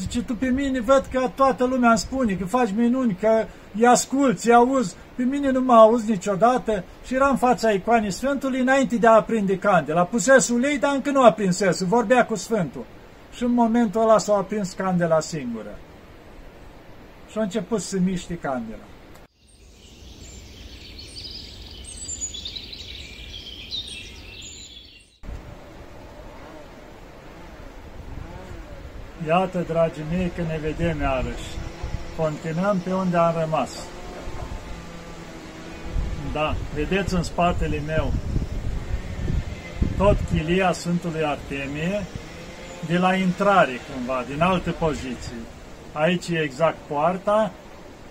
Zice, tu pe mine văd că toată lumea îmi spune că faci minuni, că îi asculți, îi auzi. Pe mine nu mă auzi niciodată și eram în fața icoanei Sfântului înainte de a aprinde candela. Pusese ulei, dar încă nu aprinsese, vorbea cu Sfântul. Și în momentul ăla s-a aprins candela singură. Și a început să miște candela. Iată, dragii mei, că ne vedem iarăși. Continuăm pe unde am rămas. Da, vedeți în spatele meu tot chilia Sfântului Artemie de la intrare cumva, din alte poziții. Aici e exact poarta,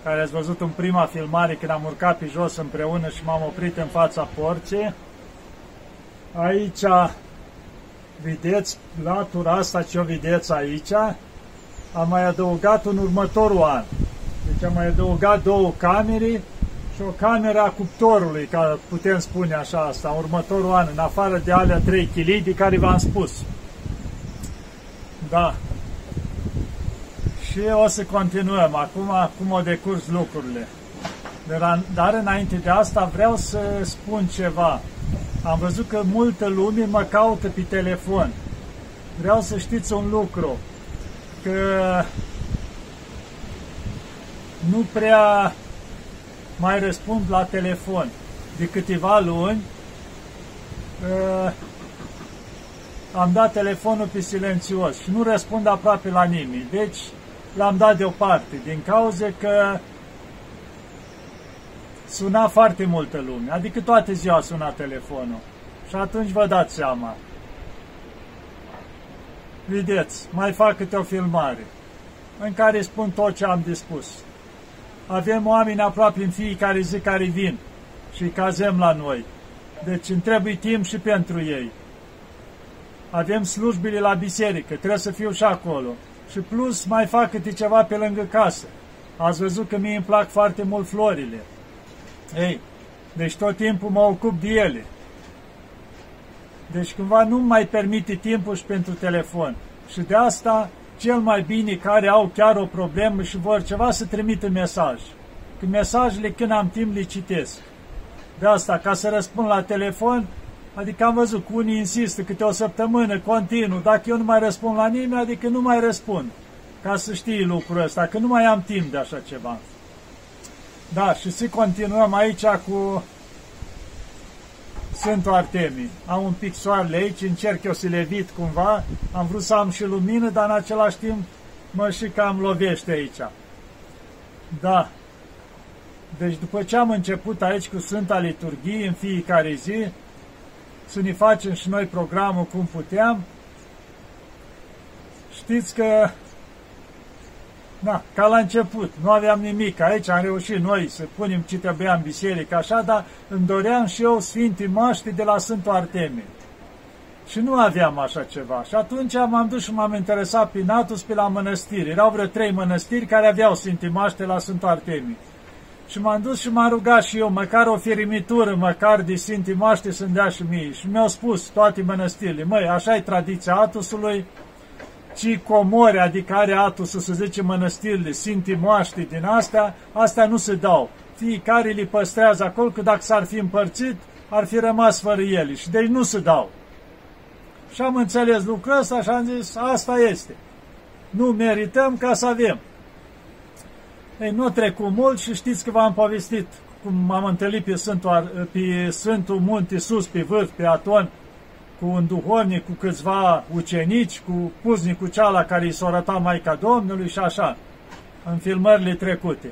care ați văzut în prima filmare când am urcat pe jos împreună și m-am oprit în fața porții. Aici vedeți latura asta ce o vedeți aici, am mai adăugat în următorul an. Deci am mai adăugat două camere și o cameră a cuptorului, ca putem spune așa asta, în următorul an, în afară de alea trei chilii de care v-am spus. Da. Și o să continuăm. Acum, cum au decurs lucrurile. Dar înainte de asta vreau să spun ceva. Am văzut că multă lume mă caută pe telefon. Vreau să știți un lucru, că nu prea mai răspund la telefon. De câteva luni uh, am dat telefonul pe silențios și nu răspund aproape la nimeni. Deci l-am dat deoparte, din cauza că suna foarte multă lume, adică toate ziua suna telefonul. Și atunci vă dați seama. Vedeți, mai fac câte o filmare în care spun tot ce am dispus. Avem oameni aproape în fiecare zi care vin și cazem la noi. Deci îmi trebuie timp și pentru ei. Avem slujbile la biserică, trebuie să fiu și acolo. Și plus mai fac câte ceva pe lângă casă. Ați văzut că mie îmi plac foarte mult florile. Ei, deci tot timpul mă ocup de ele. Deci cumva nu mai permite timpul și pentru telefon. Și de asta, cel mai bine care au chiar o problemă și vor ceva să trimită mesaj. Că mesajele când am timp le citesc. De asta, ca să răspund la telefon, adică am văzut că unii insistă câte o săptămână, continuu, dacă eu nu mai răspund la nimeni, adică nu mai răspund. Ca să știi lucrul ăsta, că nu mai am timp de așa ceva. Da, și să continuăm aici cu Sfântul Artemii. Am un pic soarele aici, încerc eu să le evit cumva. Am vrut să am și lumină, dar în același timp mă și cam lovește aici. Da. Deci după ce am început aici cu Sfânta Liturghie în fiecare zi, să ne facem și noi programul cum puteam, știți că Da, ca la început, nu aveam nimic. Aici am reușit noi să punem ce trebuia în biserică, așa, dar îmi doream și eu Sfintii Maști de la Sfântul Artemie. Și nu aveam așa ceva. Și atunci m-am dus și m-am interesat prin Atus pe la mănăstiri. Erau vreo trei mănăstiri care aveau Sfintii Maște la Sfântul Artemie. Și m-am dus și m-am rugat și eu, măcar o firimitură, măcar de Sfintii Maște să-mi dea și mie. Și mi-au spus toate mănăstirile, măi, așa e tradiția Atusului, ci comori, adică are atul să se zice mănăstirile, Sinti Moaște din astea, astea nu se dau. Fiecare le păstrează acolo, că dacă s-ar fi împărțit, ar fi rămas fără ele și deci nu se dau. Și am înțeles lucrul ăsta și am zis, asta este. Nu merităm ca să avem. Ei, nu trecut mult și știți că v-am povestit cum m-am întâlnit pe Sfântul, pe Sfântul Munte sus, pe vârf, pe Aton, cu un duhovnic, cu câțiva ucenici, cu puznicul ceala care îi s-a arătat Maica Domnului și așa, în filmările trecute.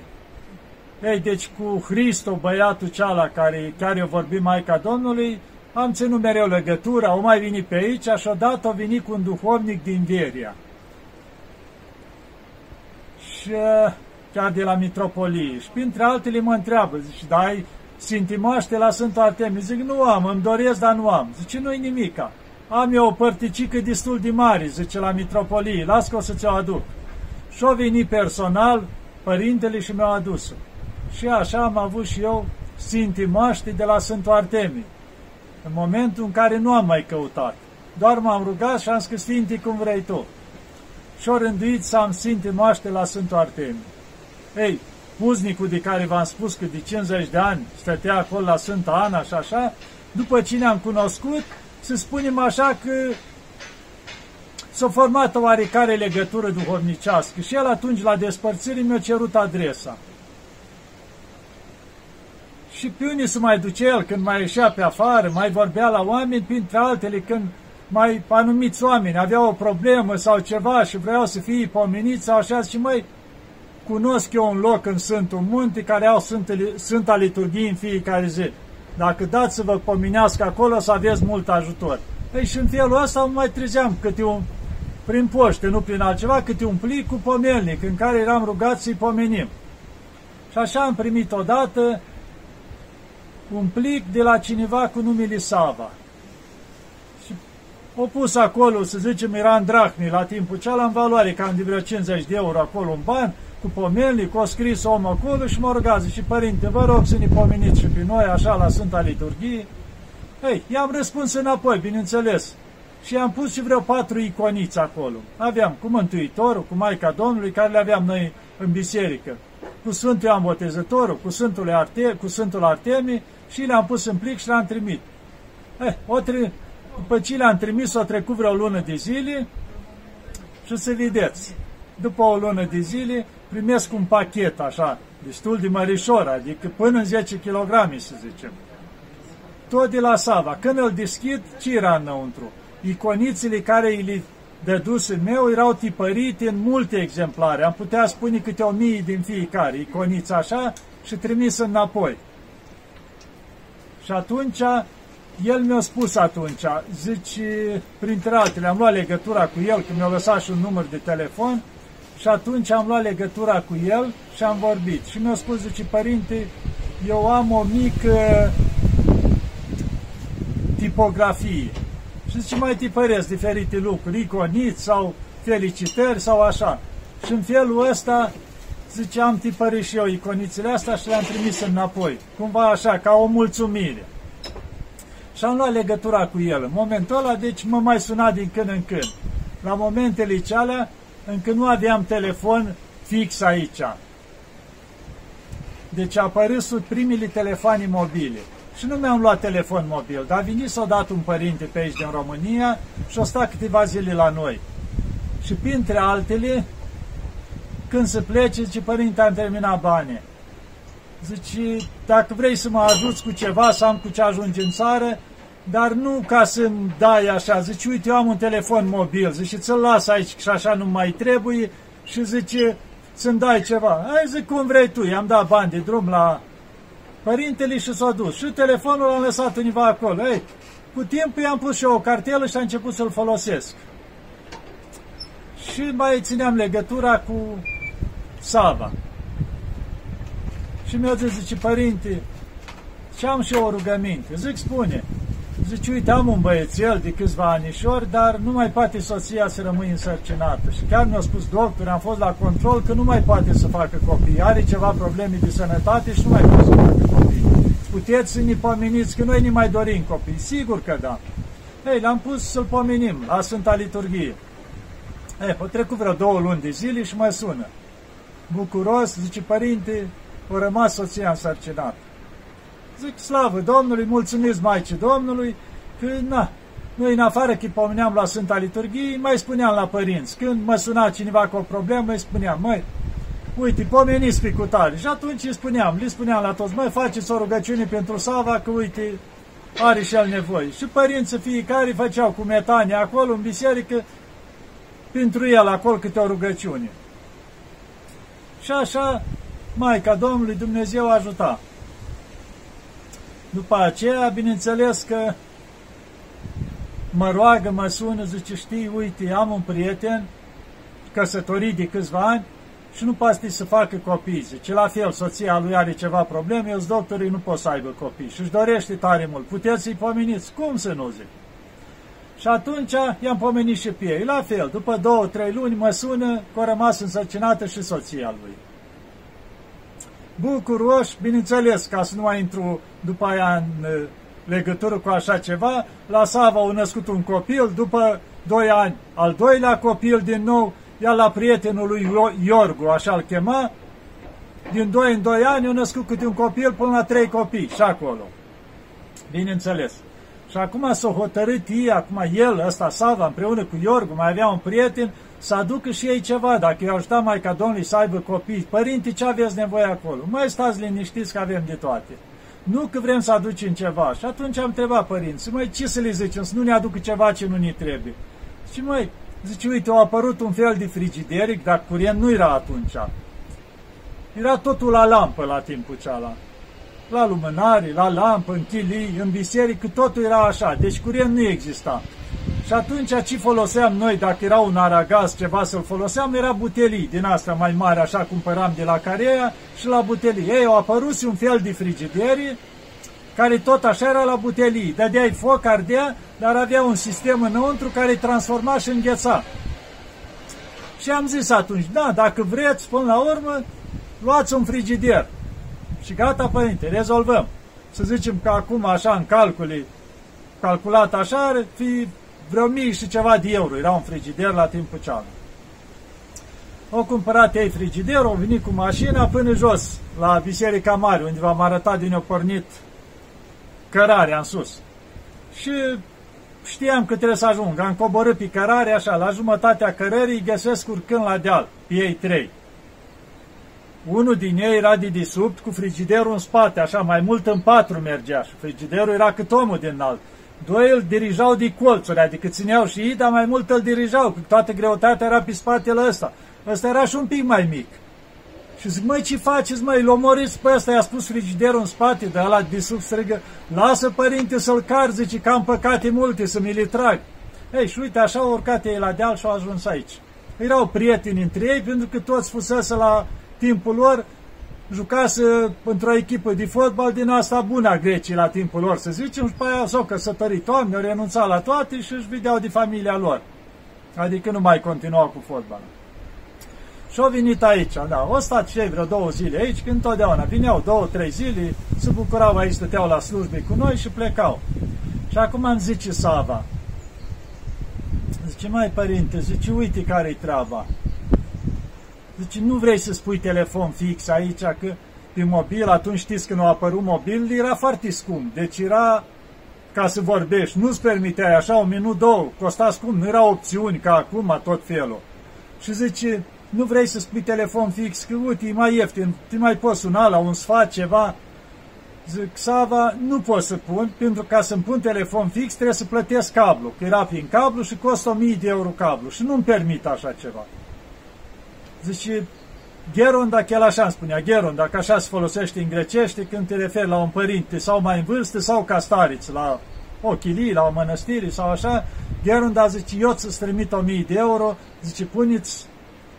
Ei, deci cu Hristo, băiatul ceala care chiar eu vorbim Maica Domnului, am ținut mereu legătura, au mai venit pe aici și odată a venit cu un duhovnic din Veria. Și chiar de la mitropolie. Și printre altele mă întreabă, zice, da, ai Sintimoaște la Sfântul Artemie. Zic, nu am, îmi doresc, dar nu am. Zice, nu-i nimica. Am eu o părticică destul de mare, zice, la mitropolie. Las că o să ți-o aduc. Și-o venit personal, părintele și mi-au adus-o. Și așa am avut și eu Sintimoaște de la Sfântul Artemie. În momentul în care nu am mai căutat. Doar m-am rugat și am scris Sfintii cum vrei tu. și-au rânduit să am Sfinte Moaște la Sfântul Artemiu. Ei, puznicul de care v-am spus că de 50 de ani stătea acolo la Sfânta Ana și așa, după ce ne-am cunoscut, să spunem așa că s-a format o oarecare legătură duhovnicească și el atunci la despărțire mi-a cerut adresa. Și pe unii se mai duce el când mai ieșea pe afară, mai vorbea la oameni, printre altele când mai anumiți oameni aveau o problemă sau ceva și vreau să fie pomeniți sau așa, și mai cunosc eu un loc în Sfântul Munte care au Sfânta Liturghie în fiecare zi. Dacă dați să vă pomenească acolo, să aveți mult ajutor. Păi și în felul ăsta mai trezeam câte un, prin poște, nu prin altceva, câte un plic cu pomelnic în care eram rugat să-i pomenim. Și așa am primit odată un plic de la cineva cu numele Sava. Și o pus acolo, să zicem, era în drahmi la timpul cealaltă în valoare, cam de vreo 50 de euro acolo în bani, cu pomelnic, o scris om acolo și mă rugă, și părinte, vă rog să ne pomeniți și pe noi, așa, la Sfânta Liturghie. Ei, i-am răspuns înapoi, bineînțeles. Și am pus și vreo patru iconiți acolo. Aveam cu Mântuitorul, cu Maica Domnului, care le aveam noi în biserică. Cu Sfântul Ioan Botezătorul, cu Sfântul, Arte, cu Sfântul Artemii și le-am pus în plic și le-am trimit. Eh, o tre- după ce le-am trimis, o trecut vreo lună de zile și să vedeți. După o lună de zile, primesc un pachet așa, destul de mărișor, adică până în 10 kg, să zicem. Tot de la Sava. Când îl deschid, ce era înăuntru? Iconițele care îi dăduse meu erau tipărite în multe exemplare. Am putea spune câte o mie din fiecare, iconiță așa, și trimis înapoi. Și atunci, el mi-a spus atunci, zice, printre altele, am luat legătura cu el, că mi-a lăsat și un număr de telefon, și atunci am luat legătura cu el și am vorbit. Și mi-a spus, zice, părinte, eu am o mică tipografie. Și zice, mai tipăresc diferite lucruri, iconiți sau felicitări sau așa. Și în felul ăsta, zice, am tipărit și eu iconițele astea și le-am trimis înapoi. Cumva așa, ca o mulțumire. Și am luat legătura cu el. În momentul ăla, deci mă mai suna din când în când. La momentele cealea, încă nu aveam telefon fix aici. Deci a apărut primele telefoane mobile. Și nu mi-am luat telefon mobil, dar a venit să o dat un părinte pe aici din România și o sta câteva zile la noi. Și printre altele, când se plece, zice, părinte, am terminat bani. Zice, dacă vrei să mă ajuți cu ceva, să am cu ce ajunge în țară, dar nu ca să-mi dai așa, zice, uite, eu am un telefon mobil, zice, ți-l las aici și așa nu mai trebuie și zice, să-mi dai ceva. Hai zic, cum vrei tu, i-am dat bani de drum la părintele și s-a dus. Și telefonul l-am lăsat univa acolo. Ei, cu timpul i-am pus și eu o cartelă și am început să-l folosesc. Și mai țineam legătura cu Sava. Și mi-a zis, zice, părinte, și am și eu o rugăminte. Zic, spune, Zice, uite, am un băiețel de câțiva anișori, dar nu mai poate soția să rămâi însărcinată. Și chiar mi-a spus doctor, am fost la control, că nu mai poate să facă copii. Are ceva probleme de sănătate și nu mai poate să facă copii. Puteți să ne pomeniți că noi ne mai dorim copii. Sigur că da. Ei, l-am pus să-l pomenim la Sfânta Liturghie. Ei, o trecut vreo două luni de zile și mă sună. Bucuros, zice, părinte, o rămas soția însărcinată. Zic, slavă Domnului, mulțumesc Maicii Domnului, că, na, noi în afară că pomeneam la Sfânta Liturghie, mai spuneam la părinți. Când mă suna cineva cu o problemă, îi spuneam, măi, uite, pomeniți pe cutare. Și atunci îi spuneam, le spuneam la toți, măi, faceți o rugăciune pentru Sava, că uite, are și el nevoie. Și părinții fiecare făceau cu metanie acolo în biserică, pentru el acolo câte o rugăciune. Și așa, Maica Domnului Dumnezeu ajuta. După aceea, bineînțeles că mă roagă, mă sună, zice, știi, uite, am un prieten căsătorit de câțiva ani și nu poate să facă copii. Zice, la fel, soția lui are ceva probleme, eu doctorii nu pot să aibă copii și își dorește tare mult. Puteți să-i pomeniți? Cum să nu zic? Și atunci i-am pomenit și pe ei. La fel, după două, trei luni mă sună că a rămas însărcinată și soția lui bucuroși, bineînțeles, ca să nu mai intru după aia în legătură cu așa ceva, la Sava au născut un copil, după doi ani al doilea copil din nou ia la prietenul lui Iorgu, așa-l chema, din 2 în 2 ani, a născut câte un copil până la 3 copii, și acolo. Bineînțeles. Și acum s-a hotărât ei, acum el, ăsta Sava, împreună cu Iorgu, mai avea un prieten, să aducă și ei ceva, dacă i-au ajutat Maica Domnului să aibă copii. Părinte, ce aveți nevoie acolo? Mai stați liniștiți că avem de toate. Nu că vrem să aducem ceva. Și atunci am întrebat părinții, mai ce să le zicem, să nu ne aducă ceva ce nu ne trebuie. Și mai, zice, uite, a apărut un fel de frigideric, dar curent nu era atunci. Era totul la lampă la timpul cealaltă la lumânare, la lampă, în chilii, în biserică, totul era așa, deci curent nu exista. Și atunci ce foloseam noi, dacă era un aragaz, ceva să-l foloseam, era butelii din asta mai mare, așa cumpăram de la Carea și la butelii. Ei au apărut un fel de frigideri, care tot așa era la butelii. Dădeai foc, ardea, dar avea un sistem înăuntru care transforma și îngheța. Și am zis atunci, da, dacă vreți, până la urmă, luați un frigider. Și gata, părinte, rezolvăm. Să zicem că acum, așa, în calcule, calculat așa, ar fi vreo mii și ceva de euro. Era un frigider la timpul cealaltă. Au cumpărat ei frigider, au venit cu mașina până jos, la Biserica Mare, unde v-am arătat din o pornit cărarea în sus. Și știam că trebuie să ajung. Am coborât pe cărare, așa, la jumătatea cărării, găsesc urcând la deal, pe ei trei. Unul din ei era de desubt cu frigiderul în spate, așa, mai mult în patru mergea și frigiderul era cât omul din alt. Doi îl dirijau de colțuri, adică țineau și ei, dar mai mult îl dirijau, cu toată greutatea era pe spatele ăsta. Ăsta era și un pic mai mic. Și zic, măi, ce faceți, măi, îl omoriți pe ăsta, i-a spus frigiderul în spate, de ăla de sub strigă, lasă părinte să-l car, zice, că am păcate multe, să mi le trag. Ei, și uite, așa au urcat ei la deal și au ajuns aici. Erau prieteni între ei, pentru că toți fusese la timpul lor, jucase într-o echipă de fotbal din asta bună a Grecii la timpul lor, să zicem, și pe aia s-au căsătorit oameni, au renunțat la toate și își vedeau de familia lor. Adică nu mai continuau cu fotbal. Și au venit aici, da, au stat cei vreo două zile aici, când întotdeauna vineau două, trei zile, se bucurau aici, stăteau la slujbe cu noi și plecau. Și acum îmi zice Sava, zice, mai părinte, zice, uite care-i treaba. Zice, nu vrei să spui telefon fix aici, că pe mobil, atunci știți când a apărut mobil, era foarte scump. Deci era ca să vorbești, nu-ți permiteai așa un minut, două, costa scump, nu erau opțiuni ca acum tot felul. Și zice, nu vrei să spui telefon fix, că uite, e mai ieftin, te mai poți suna la un sfat, ceva. Zic, Sava, nu pot să pun, pentru ca să-mi pun telefon fix trebuie să plătesc cablu, că era prin cablu și costă 1000 de euro cablu și nu-mi permit așa ceva. Zice, Geron, dacă el așa îmi spunea, Geron, dacă așa se folosește în grecește când te referi la un părinte sau mai în vârstă sau ca stariți, la o chilii, la o mănăstire sau așa, Geron, dar zice, eu ți-ți trimit 1000 de euro, zice, puneți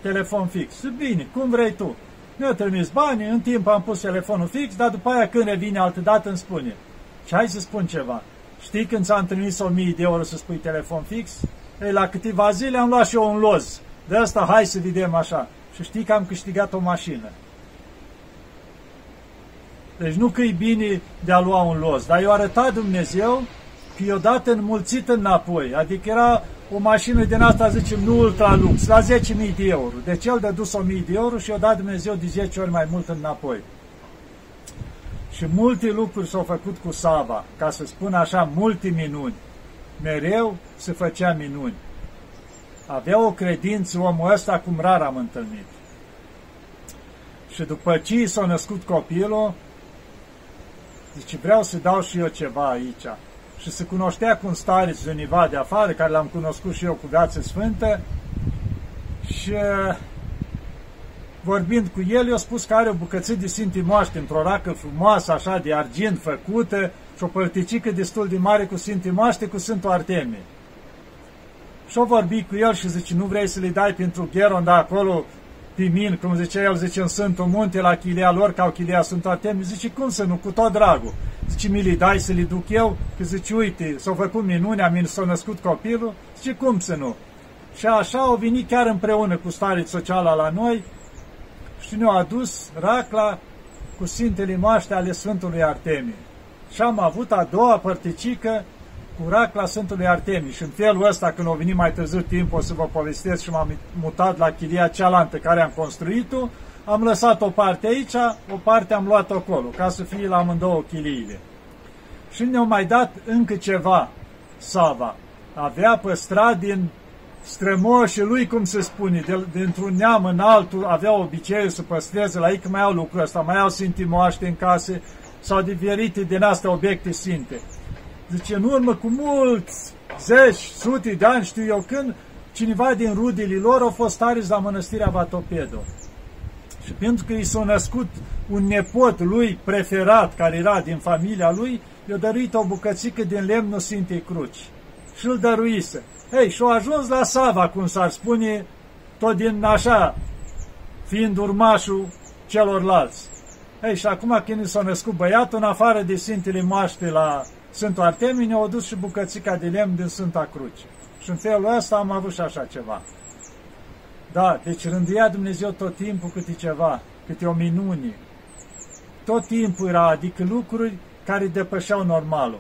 telefon fix. Zice, bine, cum vrei tu. Mi-au trimis bani, în timp am pus telefonul fix, dar după aia când revine altă dată îmi spune. Și hai să spun ceva. Știi când ți-am trimis 1000 de euro să spui telefon fix? Ei, la câteva zile am luat și eu un loz. De asta hai să vedem așa și știi că am câștigat o mașină. Deci nu că e bine de a lua un los, dar i-a arătat Dumnezeu că i-a dat înmulțit înapoi. Adică era o mașină din asta, zicem, nu ultra lux, la 10.000 de euro. Deci el de dus 1.000 de euro și i-a dat Dumnezeu de 10 ori mai mult înapoi. Și multe lucruri s-au făcut cu Sava, ca să spun așa, multe minuni. Mereu se făcea minuni avea o credință omul ăsta cum rar am întâlnit. Și după ce s-a născut copilul, zice, vreau să dau și eu ceva aici. Și se cunoștea cu un stareț de univa de afară, care l-am cunoscut și eu cu viață sfântă, și vorbind cu el, i-a spus că are o bucățică de Sfintii Moaște într-o racă frumoasă, așa, de argint făcută, și o părticică destul de mare cu Sfintii Moaște, cu Sfântul Artemie. Și-o vorbi cu el și zice, nu vrei să le dai pentru Gheron, dar acolo Pimin, cum zice el, zice, în Sfântul Munte, la chilea lor, ca o chilea sunt Artemi, zice, cum să nu, cu tot dragul. Zice, mi le dai să le duc eu? Că zice, uite, s-au făcut minunea, mi s-a născut copilul, zice, cum să nu? Și așa au venit chiar împreună cu stareț sociala la noi și ne-au adus racla cu Sfintele Maște ale Sfântului Artemie. Și am avut a doua părticică curac la Sfântului Artemii și în felul ăsta, când o venit mai târziu timp, o să vă povestesc și m-am mutat la chiria cealaltă care am construit-o, am lăsat o parte aici, o parte am luat acolo, ca să fie la amândouă chiliile. Și ne-au mai dat încă ceva, Sava. Avea păstrat din strămoșii lui, cum se spune, de, dintr-un neam în altul, avea obiceiul să păstreze, la ei că mai au lucrul ăsta, mai au sintimoaște în case, sau diferite din astea obiecte sinte. Zice, în urmă cu mulți, zeci, sute de ani, știu eu când, cineva din rudele lor au fost tare la mănăstirea Vatopedo. Și pentru că i s-a născut un nepot lui preferat, care era din familia lui, i-a dăruit o bucățică din lemnul Sfintei Cruci. Și îl dăruise. Ei, și-a ajuns la Sava, cum s-ar spune, tot din așa, fiind urmașul celorlalți. Ei, și acum când s-a născut băiatul, în afară de Sfintele Maște la Sfântul Artemii, ne-au dus și bucățica de lemn din Sfânta Cruce. Și în felul ăsta am avut și așa ceva. Da, deci rânduia Dumnezeu tot timpul câte ceva, câte o minune. Tot timpul era, adică lucruri care depășeau normalul.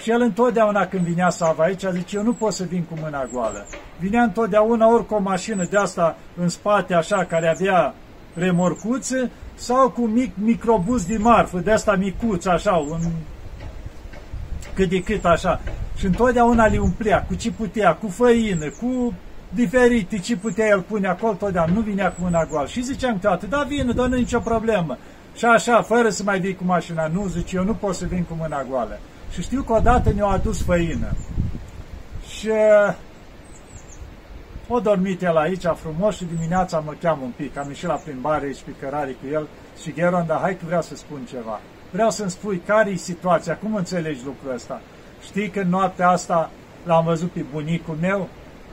Și el întotdeauna când vinea să aici, zice, eu nu pot să vin cu mâna goală. Vinea întotdeauna ori cu o mașină de asta în spate, așa, care avea remorcuță, sau cu mic microbus de marfă, de asta micuț, așa, un cât de cât așa. Și întotdeauna le umplea cu ce putea, cu făină, cu diferite ce putea el pune acolo, totdeauna, nu vinea cu mâna goală. Și ziceam toată, da, vină, dar nu nicio problemă. Și așa, fără să mai vii cu mașina, nu, zice, eu nu pot să vin cu mâna goală. Și știu că odată ne-au adus făină. Și o dormit el aici frumos și dimineața mă cheamă un pic. Am ieșit la plimbare aici pe cărare cu el și Gheron, dar hai că vreau să spun ceva. Vreau să-mi spui care e situația, cum înțelegi lucrul ăsta? Știi că noaptea asta l-am văzut pe bunicul meu?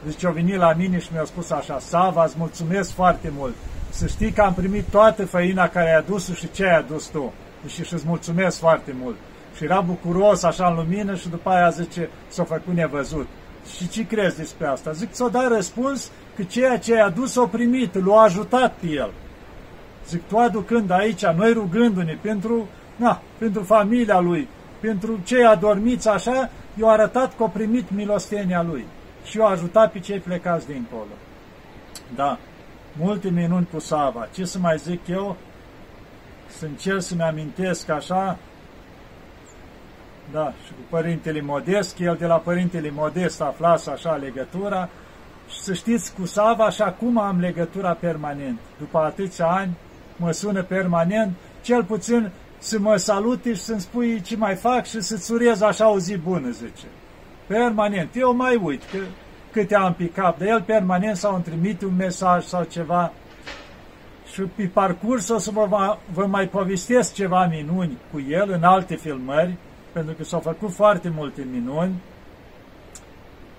Deci au venit la mine și mi-a spus așa, Sava, îți mulțumesc foarte mult. Să știi că am primit toată făina care ai adus și ce ai adus tu. Deci și îți mulțumesc foarte mult. Și era bucuros așa în lumină și după aia zice, s-a făcut nevăzut. Și ce crezi despre asta? Zic, ți-o dat răspuns că ceea ce ai adus o primit, l-a ajutat pe el. Zic, tu aducând aici, noi rugându-ne pentru, na, pentru familia lui, pentru cei adormiți așa, i-a arătat că a primit milostenia lui și i-a ajutat pe cei plecați dincolo. Da, multe minuni cu Sava. Ce să mai zic eu? Să încerc să-mi amintesc așa, da, și cu Părintele Modest, el de la Părintele Modest aflase așa legătura și să știți cu Sava și acum am legătura permanent. După atâția ani mă sună permanent, cel puțin să mă salute și să-mi spui ce mai fac și să-ți urez așa o zi bună, zice. Permanent. Eu mai uit că câte am pe cap, de el permanent sau îmi trimite un mesaj sau ceva și pe parcurs o să vă, vă mai povestesc ceva minuni cu el în alte filmări, pentru că s-au făcut foarte multe minuni,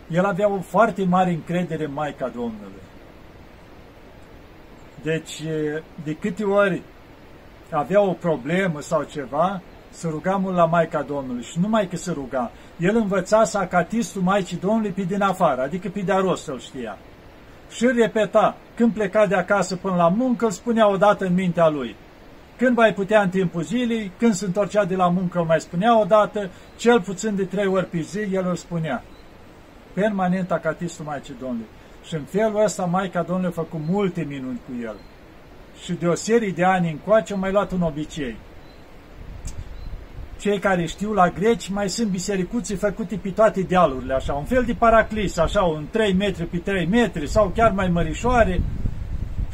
el avea o foarte mare încredere în Maica Domnului. Deci, de câte ori avea o problemă sau ceva, să ruga mult la Maica Domnului. Și numai că se ruga. El învăța sacatistul Maicii Domnului pe din afară, adică pe de rost să-l știa. Și repeta, când pleca de acasă până la muncă, îl spunea odată în mintea lui. Când vai putea în timpul zilei, când se întorcea de la muncă, îl mai spunea odată, cel puțin de trei ori pe zi, el îl spunea. Permanent acatistul Maicii Domnului. Și în felul ăsta Maica Domnului a făcut multe minuni cu el. Și de o serie de ani încoace a mai luat un obicei. Cei care știu la greci mai sunt bisericuțe făcute pe toate dealurile, așa, un fel de paraclis, așa, un 3 metri pe 3 metri sau chiar mai mărișoare.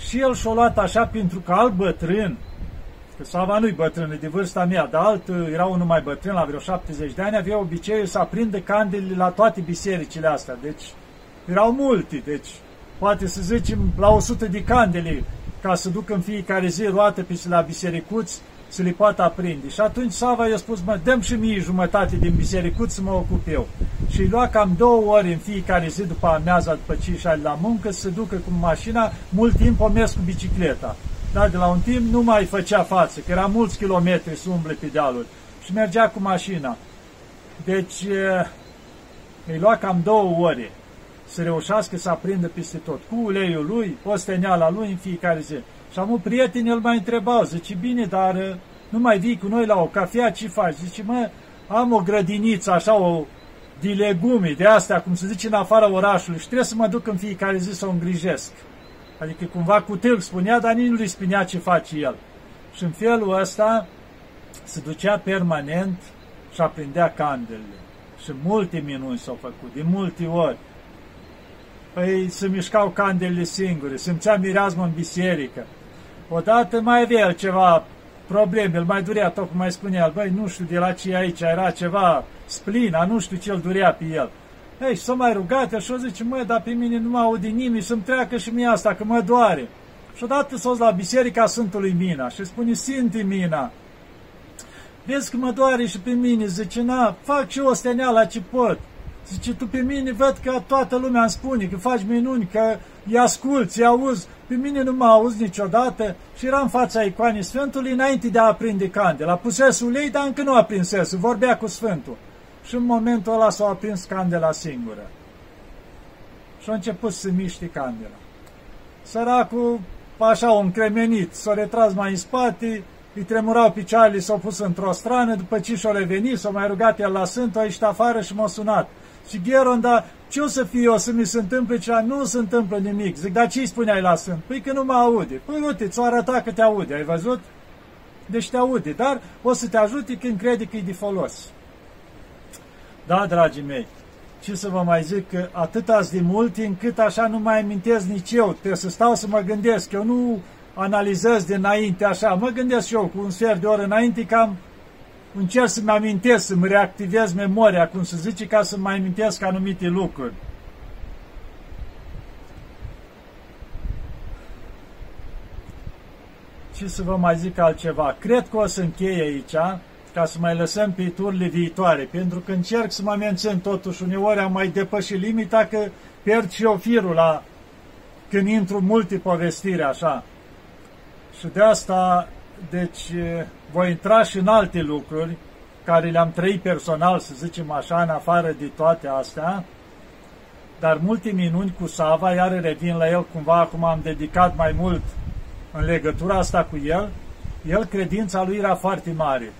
Și el și-o luat așa pentru că alt bătrân, Că Sava nu-i bătrân, de vârsta mea, dar alt era unul mai bătrân, la vreo 70 de ani, avea obiceiul să aprindă candele la toate bisericile astea. Deci erau multe, deci poate să zicem la 100 de candele ca să ducă în fiecare zi roată pe la bisericuți să le poată aprinde. Și atunci Sava i-a spus, mă, dăm și mie jumătate din bisericuți să mă ocup eu. Și îi lua cam două ori în fiecare zi după amiaza, după ce și la muncă, să ducă cu mașina, mult timp o mers cu bicicleta. Dar de la un timp nu mai făcea față, că era mulți kilometri să umble pe dealuri și mergea cu mașina. Deci îi lua cam două ore să reușească să aprindă peste tot, cu uleiul lui, osteneala lui în fiecare zi. Și am un prieten, el mai întrebau, zice, bine, dar nu mai vii cu noi la o cafea, ce faci? Zice, mă, am o grădiniță, așa, o, de legume, de astea, cum se zice, în afara orașului și trebuie să mă duc în fiecare zi să o îngrijesc. Adică cumva cu tâlc spunea, dar nici nu-i spunea ce face el. Și în felul ăsta se ducea permanent și aprindea candelele. Și multe minuni s-au făcut, de multe ori. Păi se mișcau candelele singure, simțea mireazmă în biserică. Odată mai avea el ceva probleme, îl mai durea, tot cum mai spunea el, băi, nu știu de la ce aici, era ceva splina, nu știu ce îl durea pe el. Ei, și s-a mai rugat și o zice, măi, dar pe mine nu mă aude nimeni, să-mi treacă și mie asta, că mă doare. Și odată s-a la biserica Sfântului Mina și spune, Sfântii Mina, vezi că mă doare și pe mine, zice, na, fac și o steneală ce pot. Zice, tu pe mine văd că toată lumea îmi spune că faci minuni, că îi asculți, îi auzi. Pe mine nu mă auzi niciodată și era în fața icoanei Sfântului înainte de a aprinde candela. Pusese ulei, dar încă nu a prinsese, vorbea cu Sfântul. Și în momentul ăla s-a aprins candela singură. Și a început să miște candela. Săracul, așa, un cremenit, s-a retras mai în spate, îi tremurau picioarele, s-au pus într-o strană, după ce și-a revenit, s-a mai rugat el la Sfântul, a ieșit afară și m-a sunat. Și Gheron, dar ce o să fie eu să mi se întâmple ceva? Nu se întâmplă nimic. Zic, dar ce îi spuneai la Sfânt? Păi că nu mă aude. Păi uite, ți-o arăta că te aude, ai văzut? Deci te aude, dar o să te ajute când crede că e de folos. Da, dragii mei, ce să vă mai zic, că atâta de mult încât așa nu mai amintesc nici eu. Trebuie să stau să mă gândesc. Eu nu analizez de înainte așa. Mă gândesc și eu cu un sfert de oră înainte cam încerc să-mi amintesc, să-mi reactivez memoria, cum se zice, ca să mai amintesc anumite lucruri. Și să vă mai zic altceva. Cred că o să încheie aici, ca să mai lăsăm pe turile viitoare, pentru că încerc să mă mențin totuși, uneori am mai depășit limita că pierd și eu firul la când intru multe povestiri așa. Și de asta, deci, voi intra și în alte lucruri care le-am trăit personal, să zicem așa, în afară de toate astea, dar multe minuni cu Sava, iar revin la el cumva, acum am dedicat mai mult în legătura asta cu el, el credința lui era foarte mare.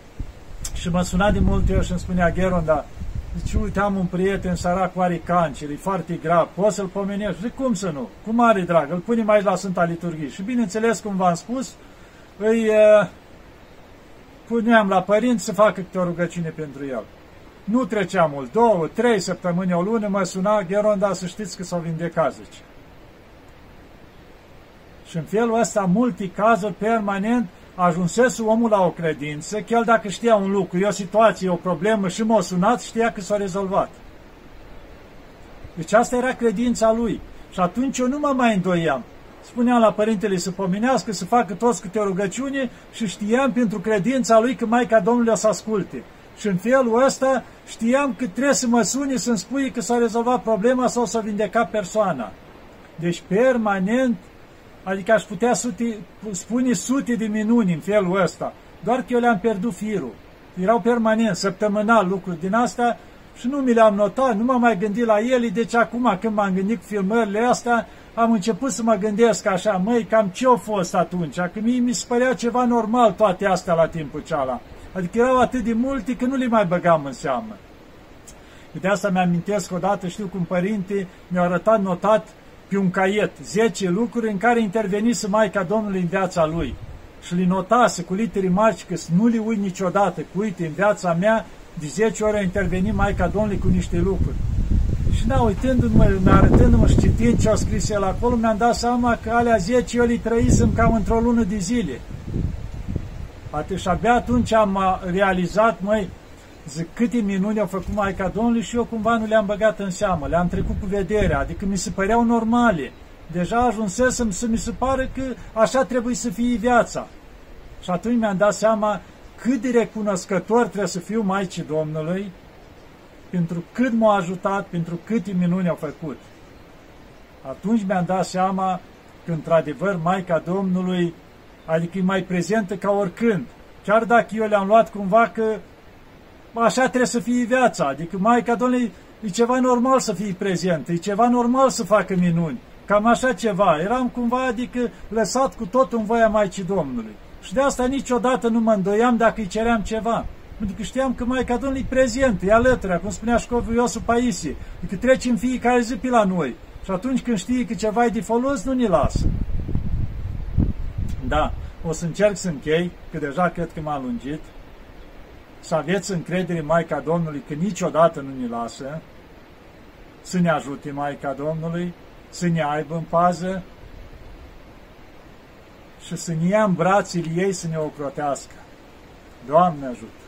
Și mă suna de multe ori și îmi spunea, Gheron, dar zice, uite, am un prieten sărac cu are cancer, e foarte grav, poți să-l pomenești? Zic, cum să nu? Cu mare drag, îl punem aici la Sfânta Liturghie. Și bineînțeles, cum v-am spus, îi uh, puneam la părinți să facă câte o rugăciune pentru el. Nu trecea mult, două, trei săptămâni, o lună, mă suna, Gheron, dar să știți că s-au vindecat, zice. Și în felul ăsta, multe cazuri, permanent, ajunsese omul la o credință, chiar dacă știa un lucru, e o situație, o problemă și m-a sunat, știa că s-a rezolvat. Deci asta era credința lui. Și atunci eu nu mă mai îndoiam spuneam la părintele să pomenească, să facă toți câte o rugăciune și știam pentru credința lui că Maica Domnului o să asculte. Și în felul ăsta știam că trebuie să mă suni să-mi spui că s-a rezolvat problema sau s-a vindecat persoana. Deci permanent, adică aș putea sute, spune sute de minuni în felul ăsta, doar că eu le-am pierdut firul. Erau permanent, săptămânal lucruri din asta și nu mi le-am notat, nu m-am mai gândit la ele, deci acum când m-am gândit filmările astea, am început să mă gândesc așa, măi, cam ce a fost atunci, că mie mi se părea ceva normal toate astea la timpul ceala. Adică erau atât de multe că nu le mai băgam în seamă. De asta mi-amintesc odată, știu cum părinte mi-a arătat notat pe un caiet 10 lucruri în care intervenise Maica Domnului în viața lui. Și le notase cu literi mari că nu le uit niciodată, cu uite, în viața mea de 10 ori a intervenit Maica Domnului cu niște lucruri. Și da, uitându-mă, arătându-mă și citind ce au scris el acolo, mi-am dat seama că alea 10 eu le trăisem cam într-o lună de zile. Atât și abia atunci am realizat, măi, zic, câte minuni au făcut Maica Domnului și eu cumva nu le-am băgat în seamă, le-am trecut cu vederea, adică mi se păreau normale. Deja ajunsesem să mi se pare că așa trebuie să fie viața. Și atunci mi-am dat seama cât de recunoscător trebuie să fiu Maicii Domnului, pentru cât m-a ajutat, pentru câte minuni au făcut. Atunci mi-am dat seama că, într-adevăr, Maica Domnului, adică e mai prezentă ca oricând. Chiar dacă eu le-am luat cumva că așa trebuie să fie viața, adică Maica Domnului e ceva normal să fie prezentă, e ceva normal să facă minuni. Cam așa ceva. Eram cumva, adică, lăsat cu tot în voia Maicii Domnului. Și de asta niciodată nu mă îndoiam dacă îi ceream ceva. Pentru că știam că Maica Domnului e prezent, e alături, cum spunea școvul Iosu Paisie, că trece în fiecare zi pe la noi. Și atunci când știe că ceva e de folos, nu ne lasă. Da, o să încerc să închei, că deja cred că m-a lungit. Să aveți încredere în Maica Domnului că niciodată nu ne lasă, să ne ajute Maica Domnului, să ne aibă în pază și să ne ia în brațele ei să ne ocrotească. Doamne ajută!